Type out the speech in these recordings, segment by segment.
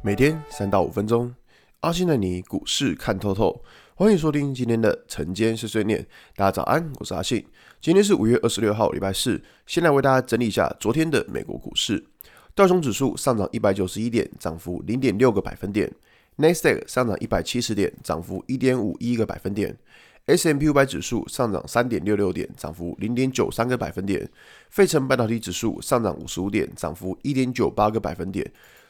每天三到五分钟，阿信带你股市看透透。欢迎收听今天的晨间碎碎念。大家早安，我是阿信。今天是五月二十六号，礼拜四。先来为大家整理一下昨天的美国股市。道琼指数上涨一百九十一点，涨幅零点六个百分点。纳斯达克上涨一百七十点，涨幅一点五一个百分点。S M P 五百指数上涨三点六六点，涨幅零点九三个百分点。费城半导体指数上涨五十五点，涨幅一点九八个百分点。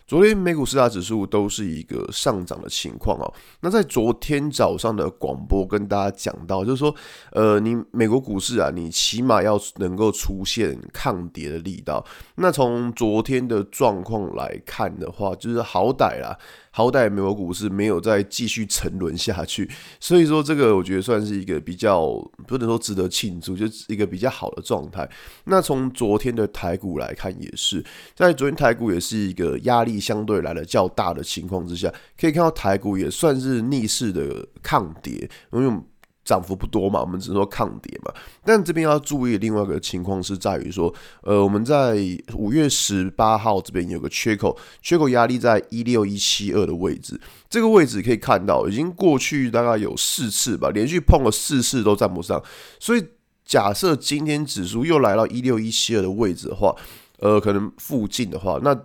昨天美股四大指数都是一个上涨的情况哦。那在昨天早上的广播跟大家讲到，就是说，呃，你美国股市啊，你起码要能够出现抗跌的力道。那从昨天的状况来看的话，就是好歹啦。好歹美国股市没有再继续沉沦下去，所以说这个我觉得算是一个比较不能说值得庆祝，就是一个比较好的状态。那从昨天的台股来看，也是在昨天台股也是一个压力相对来的较大的情况之下，可以看到台股也算是逆势的抗跌，因为。涨幅不多嘛，我们只能说抗跌嘛。但这边要注意另外一个情况是在于说，呃，我们在五月十八号这边有个缺口，缺口压力在一六一七二的位置。这个位置可以看到，已经过去大概有四次吧，连续碰了四次都站不上。所以假设今天指数又来到一六一七二的位置的话，呃，可能附近的话，那。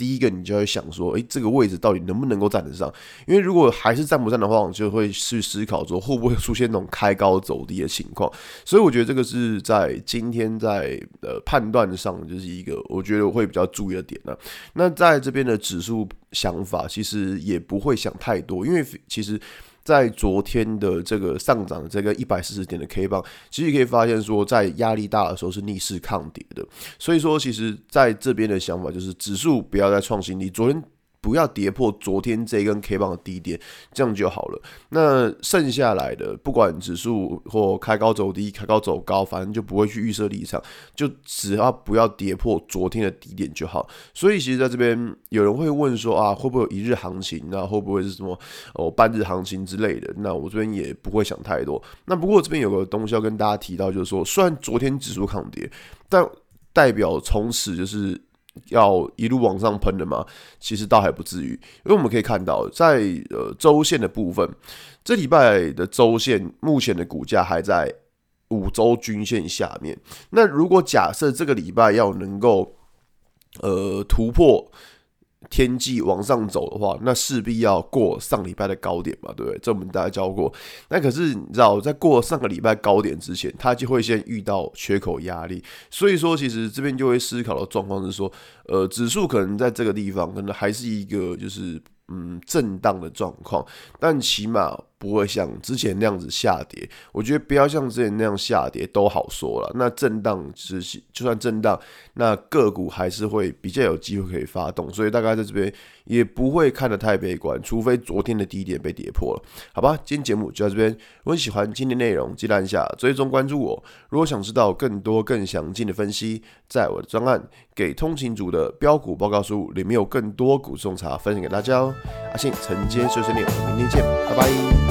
第一个，你就会想说，诶，这个位置到底能不能够站得上？因为如果还是站不上的话，我就会去思考说，会不会出现那种开高走低的情况。所以我觉得这个是在今天在呃判断上，就是一个我觉得我会比较注意的点呢。那在这边的指数想法，其实也不会想太多，因为其实。在昨天的这个上涨的这个一百四十点的 K 棒，其实可以发现说，在压力大的时候是逆势抗跌的。所以说，其实在这边的想法就是，指数不要再创新低。昨天。不要跌破昨天这根 K 棒的低点，这样就好了。那剩下来的，不管指数或开高走低、开高走高，反正就不会去预设立场，就只要不要跌破昨天的低点就好。所以，其实在这边有人会问说啊，会不会有一日行情？那会不会是什么哦半日行情之类的？那我这边也不会想太多。那不过这边有个东西要跟大家提到，就是说，虽然昨天指数抗跌，但代表从此就是。要一路往上喷的吗？其实倒还不至于，因为我们可以看到在，呃周线的部分，这礼拜的周线目前的股价还在五周均线下面。那如果假设这个礼拜要能够呃突破。天际往上走的话，那势必要过上礼拜的高点嘛，对不对？这我们大家教过。那可是你知道，在过上个礼拜高点之前，它就会先遇到缺口压力。所以说，其实这边就会思考的状况是说，呃，指数可能在这个地方，可能还是一个就是嗯震荡的状况，但起码。不会像之前那样子下跌，我觉得不要像之前那样下跌都好说了。那震荡是就算震荡，那个股还是会比较有机会可以发动，所以大概在这边也不会看得太悲观，除非昨天的低点被跌破了，好吧？今天节目就到这边。如果你喜欢今天内容，记得按下追踪关注我。如果想知道更多更详尽的分析，在我的专案给通勤族的标股报告书里面有更多股种茶分享给大家哦。阿信晨间碎碎念，我们明天见，拜拜。